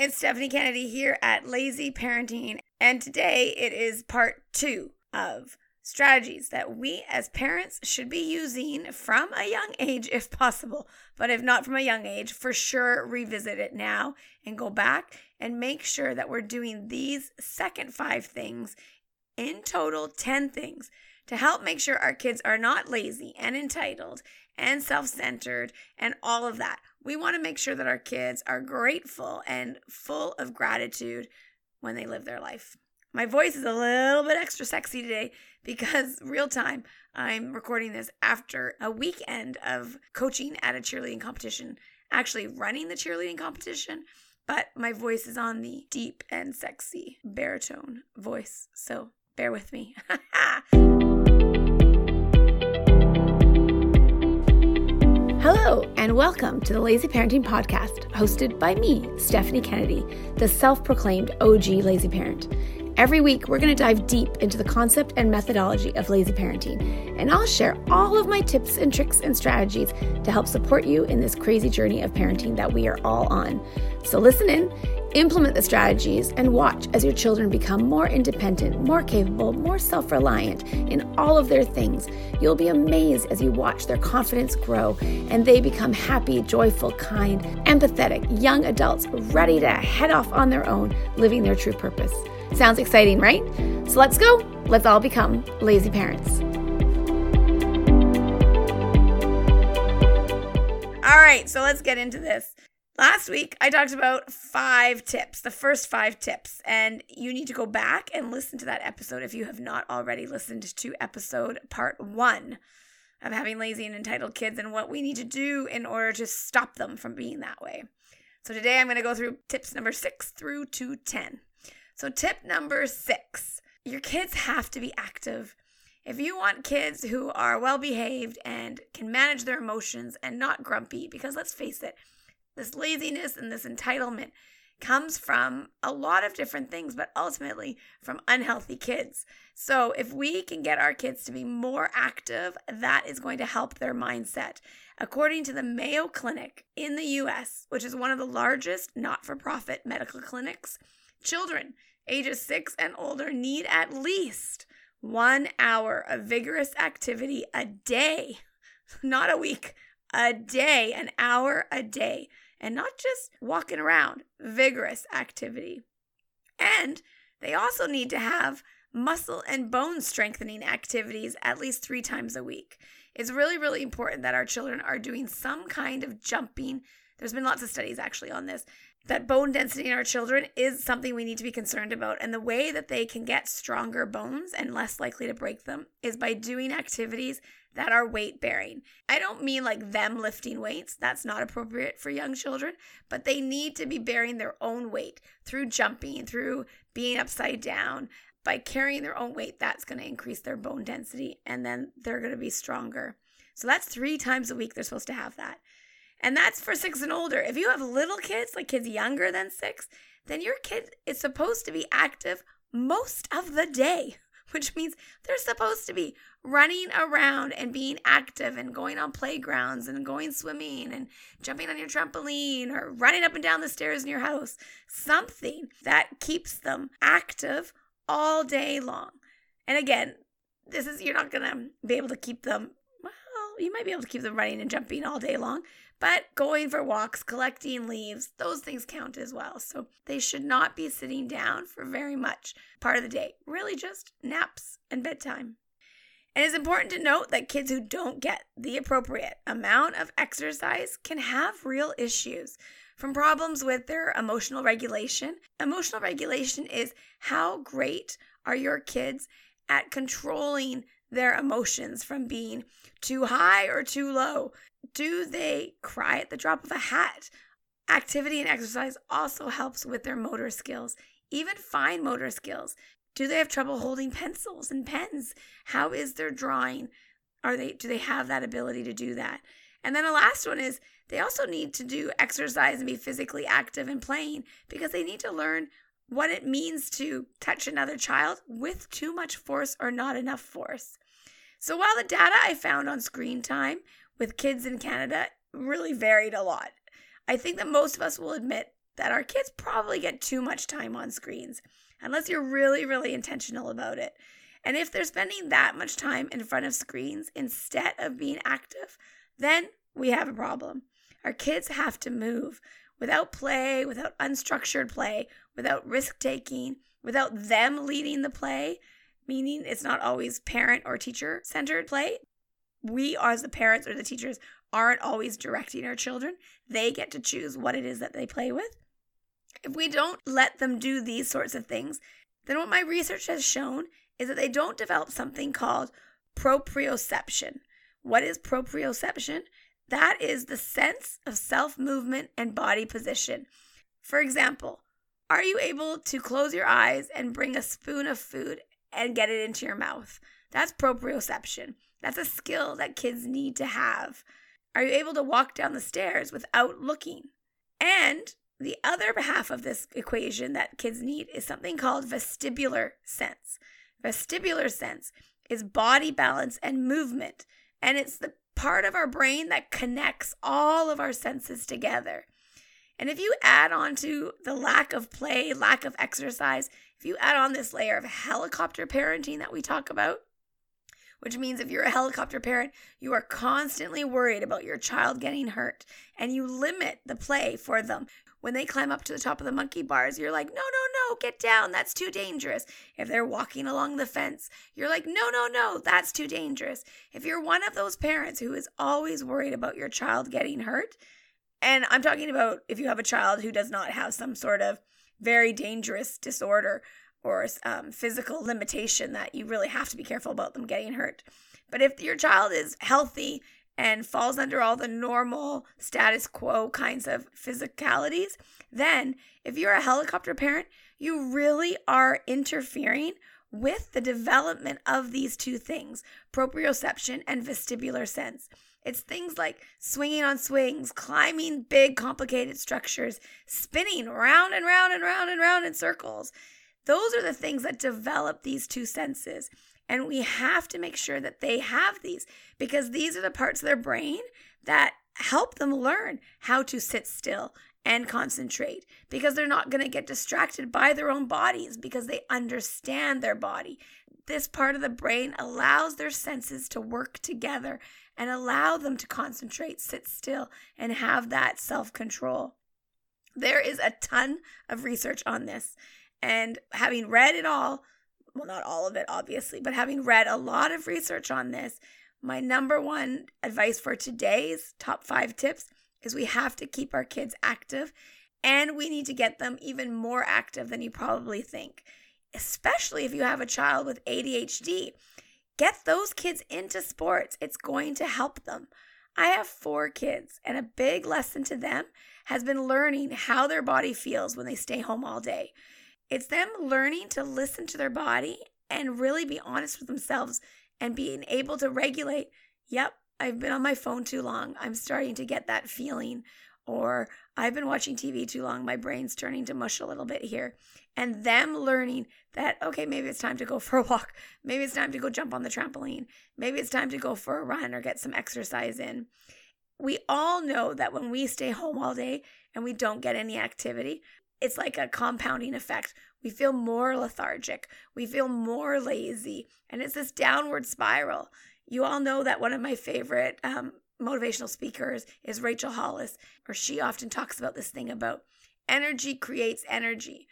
it's Stephanie Kennedy here at Lazy Parenting, and today it is part two of strategies that we as parents should be using from a young age if possible. But if not from a young age, for sure revisit it now and go back and make sure that we're doing these second five things in total 10 things to help make sure our kids are not lazy and entitled and self centered and all of that. We want to make sure that our kids are grateful and full of gratitude when they live their life. My voice is a little bit extra sexy today because real time, I'm recording this after a weekend of coaching at a cheerleading competition, actually running the cheerleading competition, but my voice is on the deep and sexy baritone voice. So bear with me. Hello, and welcome to the Lazy Parenting Podcast, hosted by me, Stephanie Kennedy, the self proclaimed OG lazy parent. Every week, we're going to dive deep into the concept and methodology of lazy parenting, and I'll share all of my tips and tricks and strategies to help support you in this crazy journey of parenting that we are all on. So, listen in, implement the strategies, and watch as your children become more independent, more capable, more self reliant in all of their things. You'll be amazed as you watch their confidence grow and they become happy, joyful, kind, empathetic young adults ready to head off on their own, living their true purpose. Sounds exciting, right? So let's go. Let's all become lazy parents. All right, so let's get into this. Last week, I talked about five tips, the first five tips, and you need to go back and listen to that episode if you have not already listened to episode part one of having lazy and entitled kids and what we need to do in order to stop them from being that way. So today I'm going to go through tips number six through to 10. So, tip number six your kids have to be active. If you want kids who are well behaved and can manage their emotions and not grumpy, because let's face it, this laziness and this entitlement comes from a lot of different things, but ultimately from unhealthy kids. So, if we can get our kids to be more active, that is going to help their mindset. According to the Mayo Clinic in the US, which is one of the largest not for profit medical clinics, children ages six and older need at least one hour of vigorous activity a day, not a week, a day, an hour a day, and not just walking around, vigorous activity. And they also need to have muscle and bone strengthening activities at least three times a week. It's really, really important that our children are doing some kind of jumping. There's been lots of studies actually on this that bone density in our children is something we need to be concerned about. And the way that they can get stronger bones and less likely to break them is by doing activities that are weight bearing. I don't mean like them lifting weights, that's not appropriate for young children, but they need to be bearing their own weight through jumping, through being upside down. By carrying their own weight, that's going to increase their bone density and then they're going to be stronger. So that's three times a week they're supposed to have that. And that's for six and older. If you have little kids, like kids younger than six, then your kid is supposed to be active most of the day, which means they're supposed to be running around and being active and going on playgrounds and going swimming and jumping on your trampoline or running up and down the stairs in your house. Something that keeps them active all day long. And again, this is, you're not going to be able to keep them, well, you might be able to keep them running and jumping all day long, but going for walks, collecting leaves, those things count as well. So they should not be sitting down for very much part of the day, really just naps and bedtime. It is important to note that kids who don't get the appropriate amount of exercise can have real issues from problems with their emotional regulation. Emotional regulation is how great are your kids at controlling their emotions from being too high or too low? Do they cry at the drop of a hat? Activity and exercise also helps with their motor skills, even fine motor skills. Do they have trouble holding pencils and pens? How is their drawing? Are they do they have that ability to do that? And then the last one is they also need to do exercise and be physically active and playing because they need to learn what it means to touch another child with too much force or not enough force. So while the data I found on screen time with kids in Canada really varied a lot, I think that most of us will admit that our kids probably get too much time on screens unless you're really, really intentional about it. And if they're spending that much time in front of screens instead of being active, then we have a problem. Our kids have to move. Without play, without unstructured play, without risk taking, without them leading the play, meaning it's not always parent or teacher centered play. We, as the parents or the teachers, aren't always directing our children. They get to choose what it is that they play with. If we don't let them do these sorts of things, then what my research has shown is that they don't develop something called proprioception. What is proprioception? That is the sense of self movement and body position. For example, are you able to close your eyes and bring a spoon of food and get it into your mouth? That's proprioception. That's a skill that kids need to have. Are you able to walk down the stairs without looking? And the other half of this equation that kids need is something called vestibular sense. Vestibular sense is body balance and movement, and it's the part of our brain that connects all of our senses together. And if you add on to the lack of play, lack of exercise, if you add on this layer of helicopter parenting that we talk about, which means if you're a helicopter parent, you are constantly worried about your child getting hurt and you limit the play for them. When they climb up to the top of the monkey bars, you're like, no, no, no, get down. That's too dangerous. If they're walking along the fence, you're like, no, no, no, that's too dangerous. If you're one of those parents who is always worried about your child getting hurt, and I'm talking about if you have a child who does not have some sort of very dangerous disorder or um, physical limitation that you really have to be careful about them getting hurt. But if your child is healthy and falls under all the normal status quo kinds of physicalities, then if you're a helicopter parent, you really are interfering with the development of these two things proprioception and vestibular sense. It's things like swinging on swings, climbing big, complicated structures, spinning round and round and round and round in circles. Those are the things that develop these two senses. And we have to make sure that they have these because these are the parts of their brain that help them learn how to sit still and concentrate because they're not going to get distracted by their own bodies because they understand their body. This part of the brain allows their senses to work together and allow them to concentrate, sit still, and have that self control. There is a ton of research on this. And having read it all, well, not all of it, obviously, but having read a lot of research on this, my number one advice for today's top five tips is we have to keep our kids active and we need to get them even more active than you probably think, especially if you have a child with ADHD. Get those kids into sports, it's going to help them. I have four kids, and a big lesson to them has been learning how their body feels when they stay home all day. It's them learning to listen to their body and really be honest with themselves and being able to regulate, yep, I've been on my phone too long. I'm starting to get that feeling. Or I've been watching TV too long. My brain's turning to mush a little bit here. And them learning that, okay, maybe it's time to go for a walk. Maybe it's time to go jump on the trampoline. Maybe it's time to go for a run or get some exercise in. We all know that when we stay home all day and we don't get any activity, it's like a compounding effect. We feel more lethargic, we feel more lazy, and it's this downward spiral. You all know that one of my favorite um, motivational speakers is Rachel Hollis, or she often talks about this thing about energy creates energy.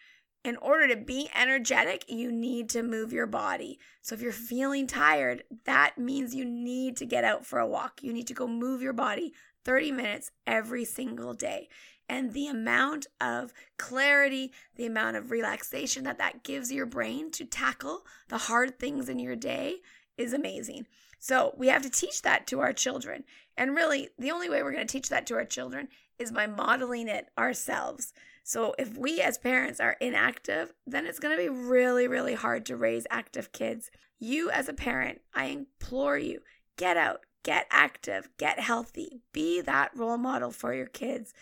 In order to be energetic, you need to move your body. So if you're feeling tired, that means you need to get out for a walk. You need to go move your body 30 minutes every single day and the amount of clarity, the amount of relaxation that that gives your brain to tackle the hard things in your day is amazing. So, we have to teach that to our children. And really, the only way we're going to teach that to our children is by modeling it ourselves. So, if we as parents are inactive, then it's going to be really, really hard to raise active kids. You, as a parent, I implore you get out, get active, get healthy, be that role model for your kids.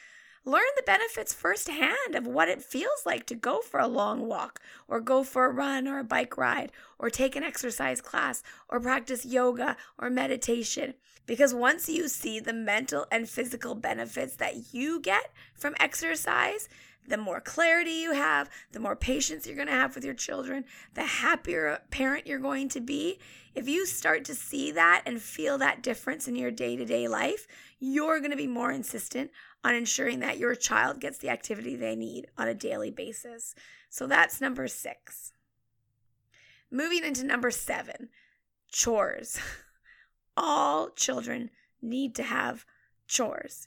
Learn the benefits firsthand of what it feels like to go for a long walk, or go for a run or a bike ride, or take an exercise class, or practice yoga or meditation. Because once you see the mental and physical benefits that you get from exercise, the more clarity you have, the more patience you're going to have with your children, the happier parent you're going to be. If you start to see that and feel that difference in your day to day life, you're going to be more insistent on ensuring that your child gets the activity they need on a daily basis. So that's number six. Moving into number seven chores. All children need to have chores.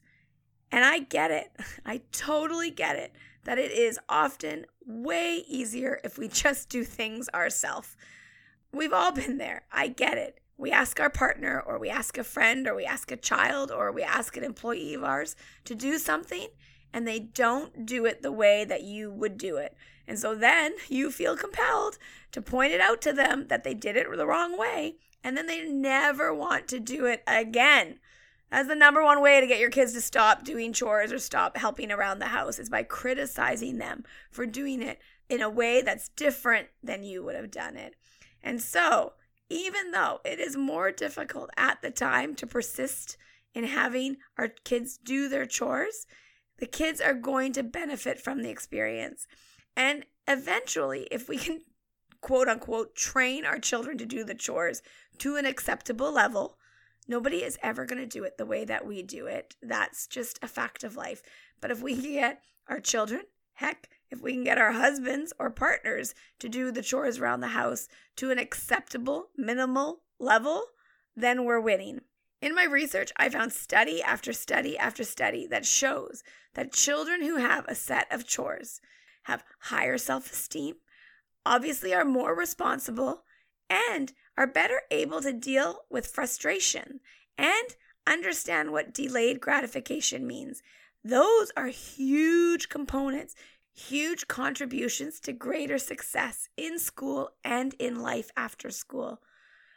And I get it. I totally get it that it is often way easier if we just do things ourselves. We've all been there. I get it. We ask our partner, or we ask a friend, or we ask a child, or we ask an employee of ours to do something, and they don't do it the way that you would do it. And so then you feel compelled to point it out to them that they did it the wrong way, and then they never want to do it again. That's the number one way to get your kids to stop doing chores or stop helping around the house is by criticizing them for doing it in a way that's different than you would have done it. And so, even though it is more difficult at the time to persist in having our kids do their chores, the kids are going to benefit from the experience. And eventually, if we can quote unquote train our children to do the chores to an acceptable level, Nobody is ever going to do it the way that we do it. That's just a fact of life. But if we can get our children, heck, if we can get our husbands or partners to do the chores around the house to an acceptable, minimal level, then we're winning. In my research, I found study after study after study that shows that children who have a set of chores have higher self esteem, obviously are more responsible, and are better able to deal with frustration and understand what delayed gratification means. Those are huge components, huge contributions to greater success in school and in life after school.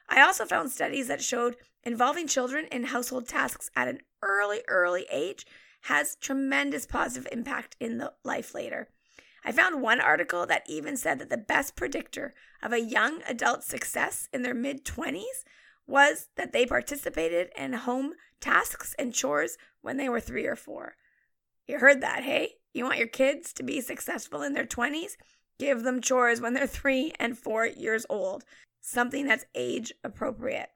I also found studies that showed involving children in household tasks at an early, early age has tremendous positive impact in the life later. I found one article that even said that the best predictor of a young adult's success in their mid 20s was that they participated in home tasks and chores when they were three or four. You heard that, hey? You want your kids to be successful in their 20s? Give them chores when they're three and four years old, something that's age appropriate.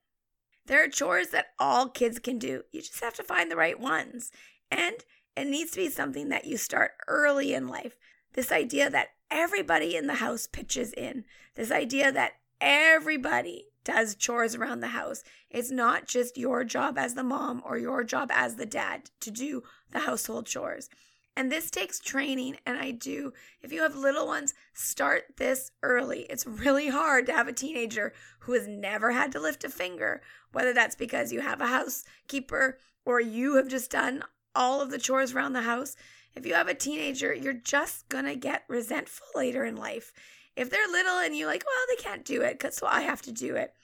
There are chores that all kids can do. You just have to find the right ones. And it needs to be something that you start early in life. This idea that everybody in the house pitches in, this idea that everybody does chores around the house. It's not just your job as the mom or your job as the dad to do the household chores. And this takes training, and I do. If you have little ones, start this early. It's really hard to have a teenager who has never had to lift a finger, whether that's because you have a housekeeper or you have just done all of the chores around the house. If you have a teenager, you're just to get resentful later in life. If they're little and you're like, well, they can't do it, so I have to do it.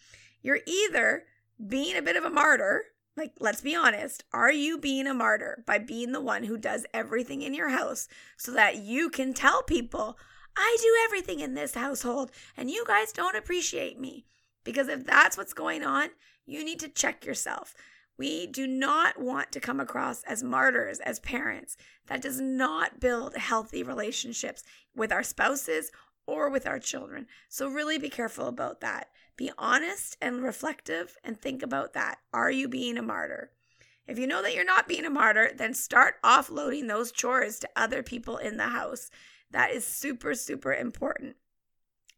You're either being a bit of a martyr, like, let's be honest, are you being a martyr by being the one who does everything in your house so that you can tell people, I do everything in this household and you guys don't appreciate me? Because if that's what's going on, you need to check yourself. We do not want to come across as martyrs as parents. That does not build healthy relationships with our spouses or with our children. So, really be careful about that. Be honest and reflective and think about that. Are you being a martyr? If you know that you're not being a martyr, then start offloading those chores to other people in the house. That is super, super important.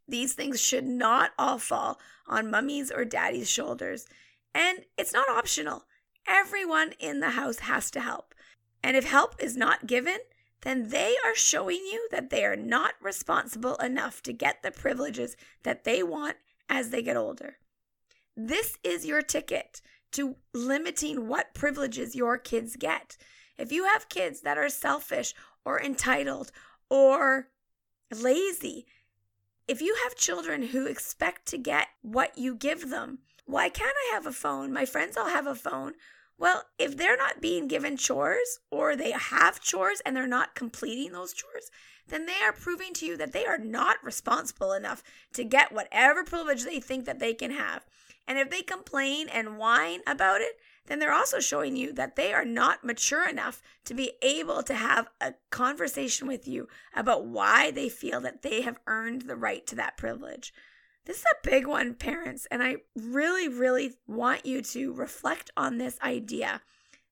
These things should not all fall on mummy's or daddy's shoulders. And it's not optional. Everyone in the house has to help. And if help is not given, then they are showing you that they are not responsible enough to get the privileges that they want as they get older. This is your ticket to limiting what privileges your kids get. If you have kids that are selfish or entitled or lazy, if you have children who expect to get what you give them, why can't I have a phone? My friends all have a phone. Well, if they're not being given chores or they have chores and they're not completing those chores, then they are proving to you that they are not responsible enough to get whatever privilege they think that they can have. And if they complain and whine about it, then they're also showing you that they are not mature enough to be able to have a conversation with you about why they feel that they have earned the right to that privilege. This is a big one, parents, and I really, really want you to reflect on this idea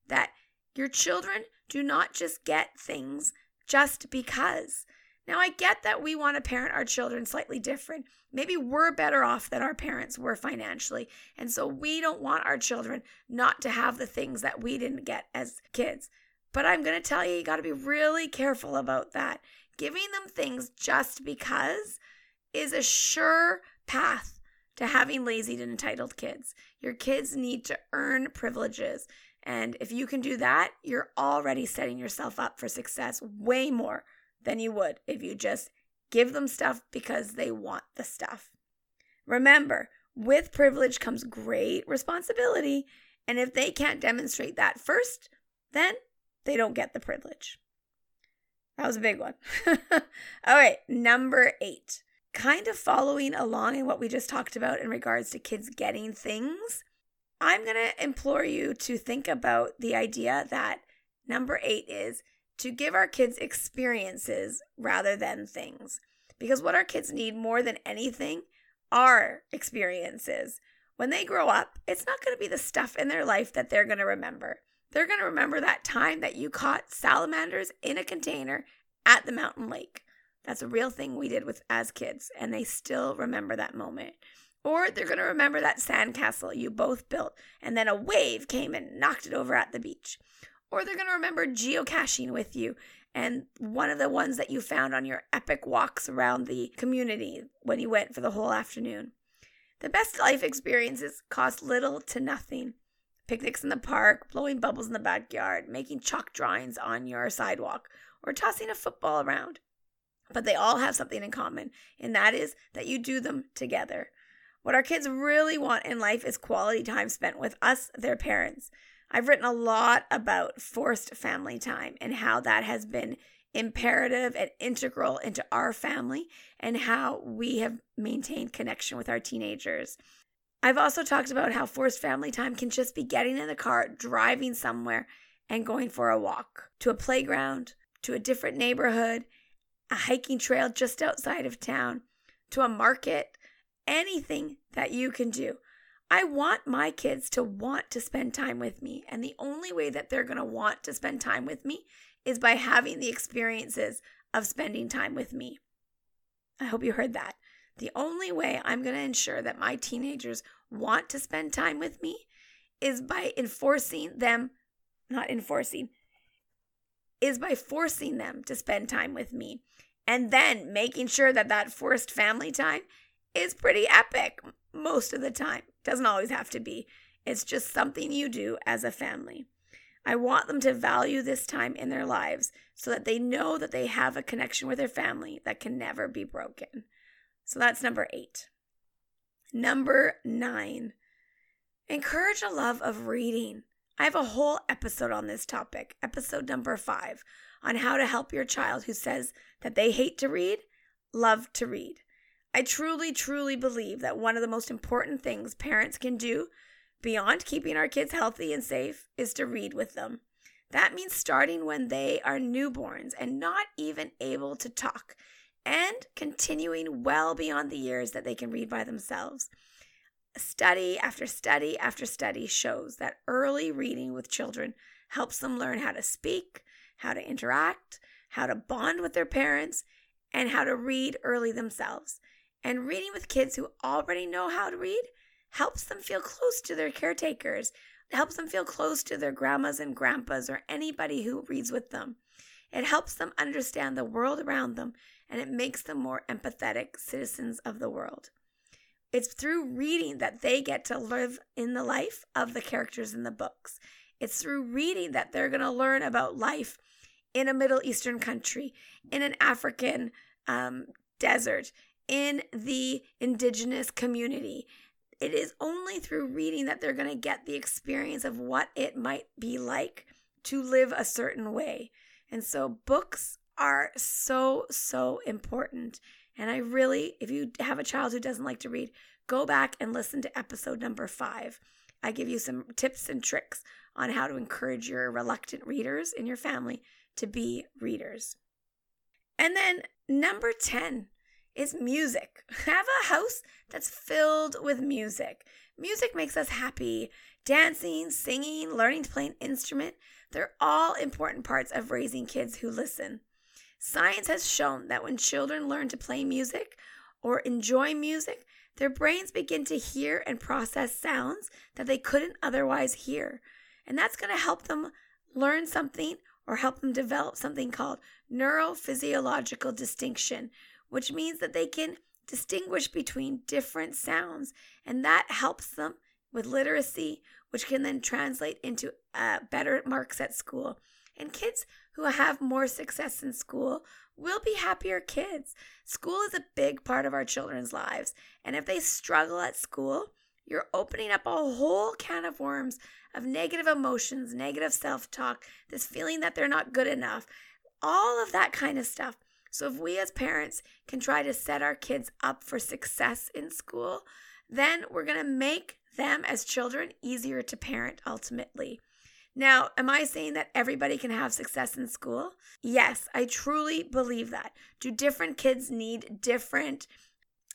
that your children do not just get things just because. Now, I get that we want to parent our children slightly different. Maybe we're better off than our parents were financially. And so we don't want our children not to have the things that we didn't get as kids. But I'm going to tell you, you got to be really careful about that. Giving them things just because is a sure path to having lazy and entitled kids. Your kids need to earn privileges. And if you can do that, you're already setting yourself up for success way more than you would if you just give them stuff because they want the stuff. Remember, with privilege comes great responsibility. And if they can't demonstrate that first, then they don't get the privilege. That was a big one. All right, number eight. Kind of following along in what we just talked about in regards to kids getting things, I'm going to implore you to think about the idea that number eight is to give our kids experiences rather than things. Because what our kids need more than anything are experiences. When they grow up, it's not going to be the stuff in their life that they're going to remember. They're going to remember that time that you caught salamanders in a container at the mountain lake. That's a real thing we did with as kids, and they still remember that moment. Or they're going to remember that sandcastle you both built, and then a wave came and knocked it over at the beach or they're going to remember geocaching with you and one of the ones that you found on your epic walks around the community when you went for the whole afternoon. The best life experiences cost little to nothing. Picnics in the park, blowing bubbles in the backyard, making chalk drawings on your sidewalk, or tossing a football around. But they all have something in common, and that is that you do them together. What our kids really want in life is quality time spent with us, their parents. I've written a lot about forced family time and how that has been imperative and integral into our family and how we have maintained connection with our teenagers. I've also talked about how forced family time can just be getting in the car, driving somewhere, and going for a walk to a playground, to a different neighborhood, a hiking trail just outside of town, to a market, anything that you can do. I want my kids to want to spend time with me. And the only way that they're going to want to spend time with me is by having the experiences of spending time with me. I hope you heard that. The only way I'm going to ensure that my teenagers want to spend time with me is by enforcing them, not enforcing, is by forcing them to spend time with me. And then making sure that that forced family time is pretty epic most of the time. Doesn't always have to be. It's just something you do as a family. I want them to value this time in their lives so that they know that they have a connection with their family that can never be broken. So that's number eight. Number nine, encourage a love of reading. I have a whole episode on this topic, episode number five, on how to help your child who says that they hate to read, love to read. I truly, truly believe that one of the most important things parents can do beyond keeping our kids healthy and safe is to read with them. That means starting when they are newborns and not even able to talk, and continuing well beyond the years that they can read by themselves. Study after study after study shows that early reading with children helps them learn how to speak, how to interact, how to bond with their parents, and how to read early themselves. And reading with kids who already know how to read helps them feel close to their caretakers, helps them feel close to their grandmas and grandpas or anybody who reads with them. It helps them understand the world around them and it makes them more empathetic citizens of the world. It's through reading that they get to live in the life of the characters in the books. It's through reading that they're going to learn about life in a Middle Eastern country, in an African um, desert, in the indigenous community. It is only through reading that they're going to get the experience of what it might be like to live a certain way. And so, books are so, so important. And I really, if you have a child who doesn't like to read, go back and listen to episode number five. I give you some tips and tricks on how to encourage your reluctant readers in your family to be readers. And then number 10 is music. Have a house that's filled with music. Music makes us happy. Dancing, singing, learning to play an instrument, they're all important parts of raising kids who listen. Science has shown that when children learn to play music or enjoy music, their brains begin to hear and process sounds that they couldn't otherwise hear. And that's going to help them learn something or help them develop something called neurophysiological distinction, which means that they can distinguish between different sounds. And that helps them with literacy, which can then translate into uh, better marks at school. And kids who have more success in school will be happier kids. School is a big part of our children's lives. And if they struggle at school, you're opening up a whole can of worms of negative emotions, negative self talk, this feeling that they're not good enough, all of that kind of stuff. So, if we as parents can try to set our kids up for success in school, then we're going to make them as children easier to parent ultimately. Now, am I saying that everybody can have success in school? Yes, I truly believe that. Do different kids need different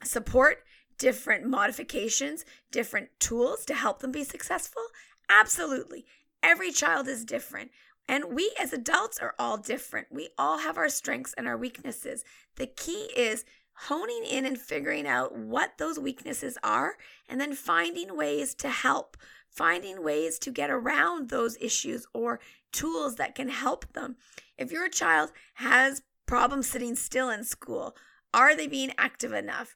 support, different modifications, different tools to help them be successful? Absolutely. Every child is different. And we as adults are all different. We all have our strengths and our weaknesses. The key is honing in and figuring out what those weaknesses are and then finding ways to help finding ways to get around those issues or tools that can help them. If your child has problems sitting still in school, are they being active enough?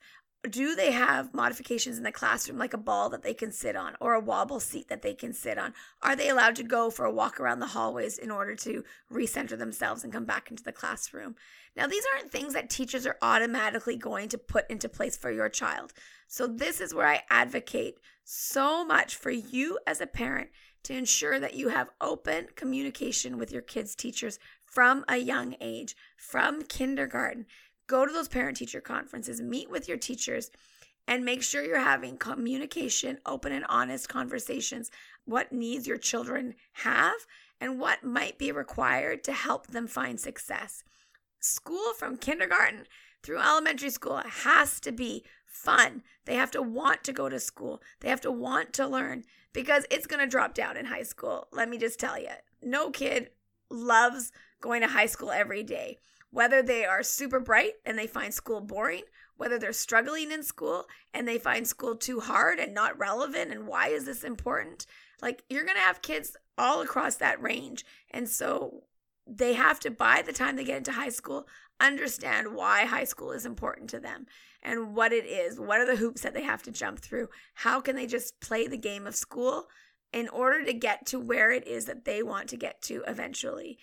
Do they have modifications in the classroom, like a ball that they can sit on or a wobble seat that they can sit on? Are they allowed to go for a walk around the hallways in order to recenter themselves and come back into the classroom? Now, these aren't things that teachers are automatically going to put into place for your child. So, this is where I advocate so much for you as a parent to ensure that you have open communication with your kids' teachers from a young age, from kindergarten. Go to those parent teacher conferences, meet with your teachers, and make sure you're having communication, open and honest conversations. What needs your children have and what might be required to help them find success. School from kindergarten through elementary school has to be fun. They have to want to go to school. They have to want to learn because it's going to drop down in high school. Let me just tell you. No kid loves going to high school every day. Whether they are super bright and they find school boring, whether they're struggling in school and they find school too hard and not relevant, and why is this important? Like, you're going to have kids all across that range. And so they have to, by the time they get into high school, understand why high school is important to them and what it is. What are the hoops that they have to jump through? How can they just play the game of school in order to get to where it is that they want to get to eventually?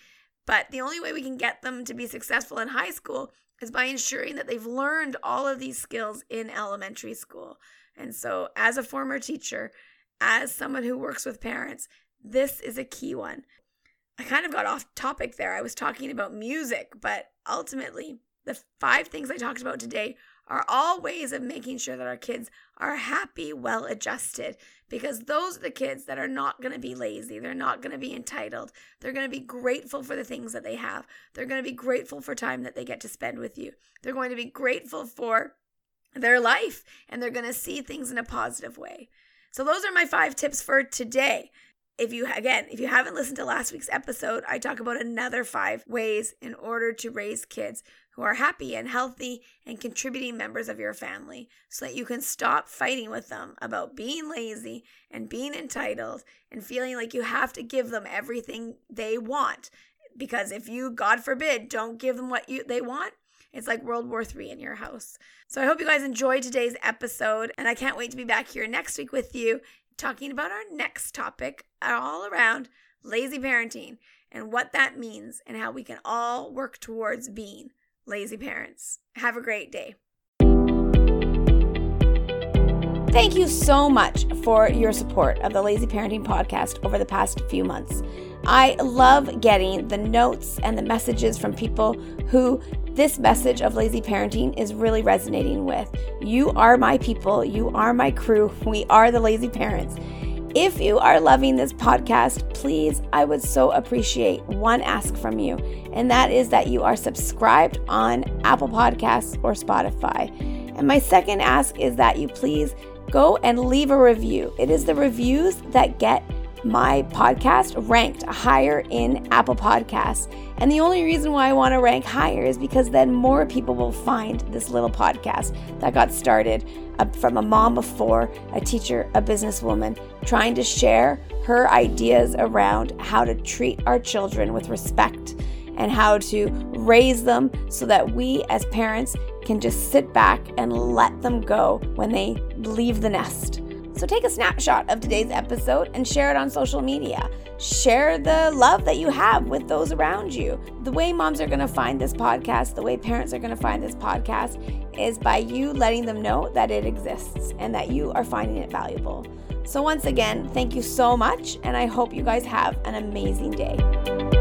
But the only way we can get them to be successful in high school is by ensuring that they've learned all of these skills in elementary school. And so, as a former teacher, as someone who works with parents, this is a key one. I kind of got off topic there. I was talking about music, but ultimately, the five things I talked about today are all ways of making sure that our kids are happy, well adjusted, because those are the kids that are not going to be lazy. They're not going to be entitled. They're going to be grateful for the things that they have. They're going to be grateful for time that they get to spend with you. They're going to be grateful for their life and they're going to see things in a positive way. So, those are my five tips for today if you again if you haven't listened to last week's episode i talk about another five ways in order to raise kids who are happy and healthy and contributing members of your family so that you can stop fighting with them about being lazy and being entitled and feeling like you have to give them everything they want because if you god forbid don't give them what you they want it's like World War III in your house. So I hope you guys enjoyed today's episode, and I can't wait to be back here next week with you talking about our next topic all around lazy parenting and what that means and how we can all work towards being lazy parents. Have a great day. Thank you so much for your support of the Lazy Parenting Podcast over the past few months. I love getting the notes and the messages from people who this message of lazy parenting is really resonating with. You are my people, you are my crew, we are the lazy parents. If you are loving this podcast, please, I would so appreciate one ask from you, and that is that you are subscribed on Apple Podcasts or Spotify. And my second ask is that you please go and leave a review. It is the reviews that get my podcast ranked higher in Apple Podcasts. And the only reason why I want to rank higher is because then more people will find this little podcast that got started uh, from a mom of four, a teacher, a businesswoman, trying to share her ideas around how to treat our children with respect and how to raise them so that we as parents can just sit back and let them go when they leave the nest. So take a snapshot of today's episode and share it on social media. Share the love that you have with those around you. The way moms are going to find this podcast, the way parents are going to find this podcast is by you letting them know that it exists and that you are finding it valuable. So, once again, thank you so much, and I hope you guys have an amazing day.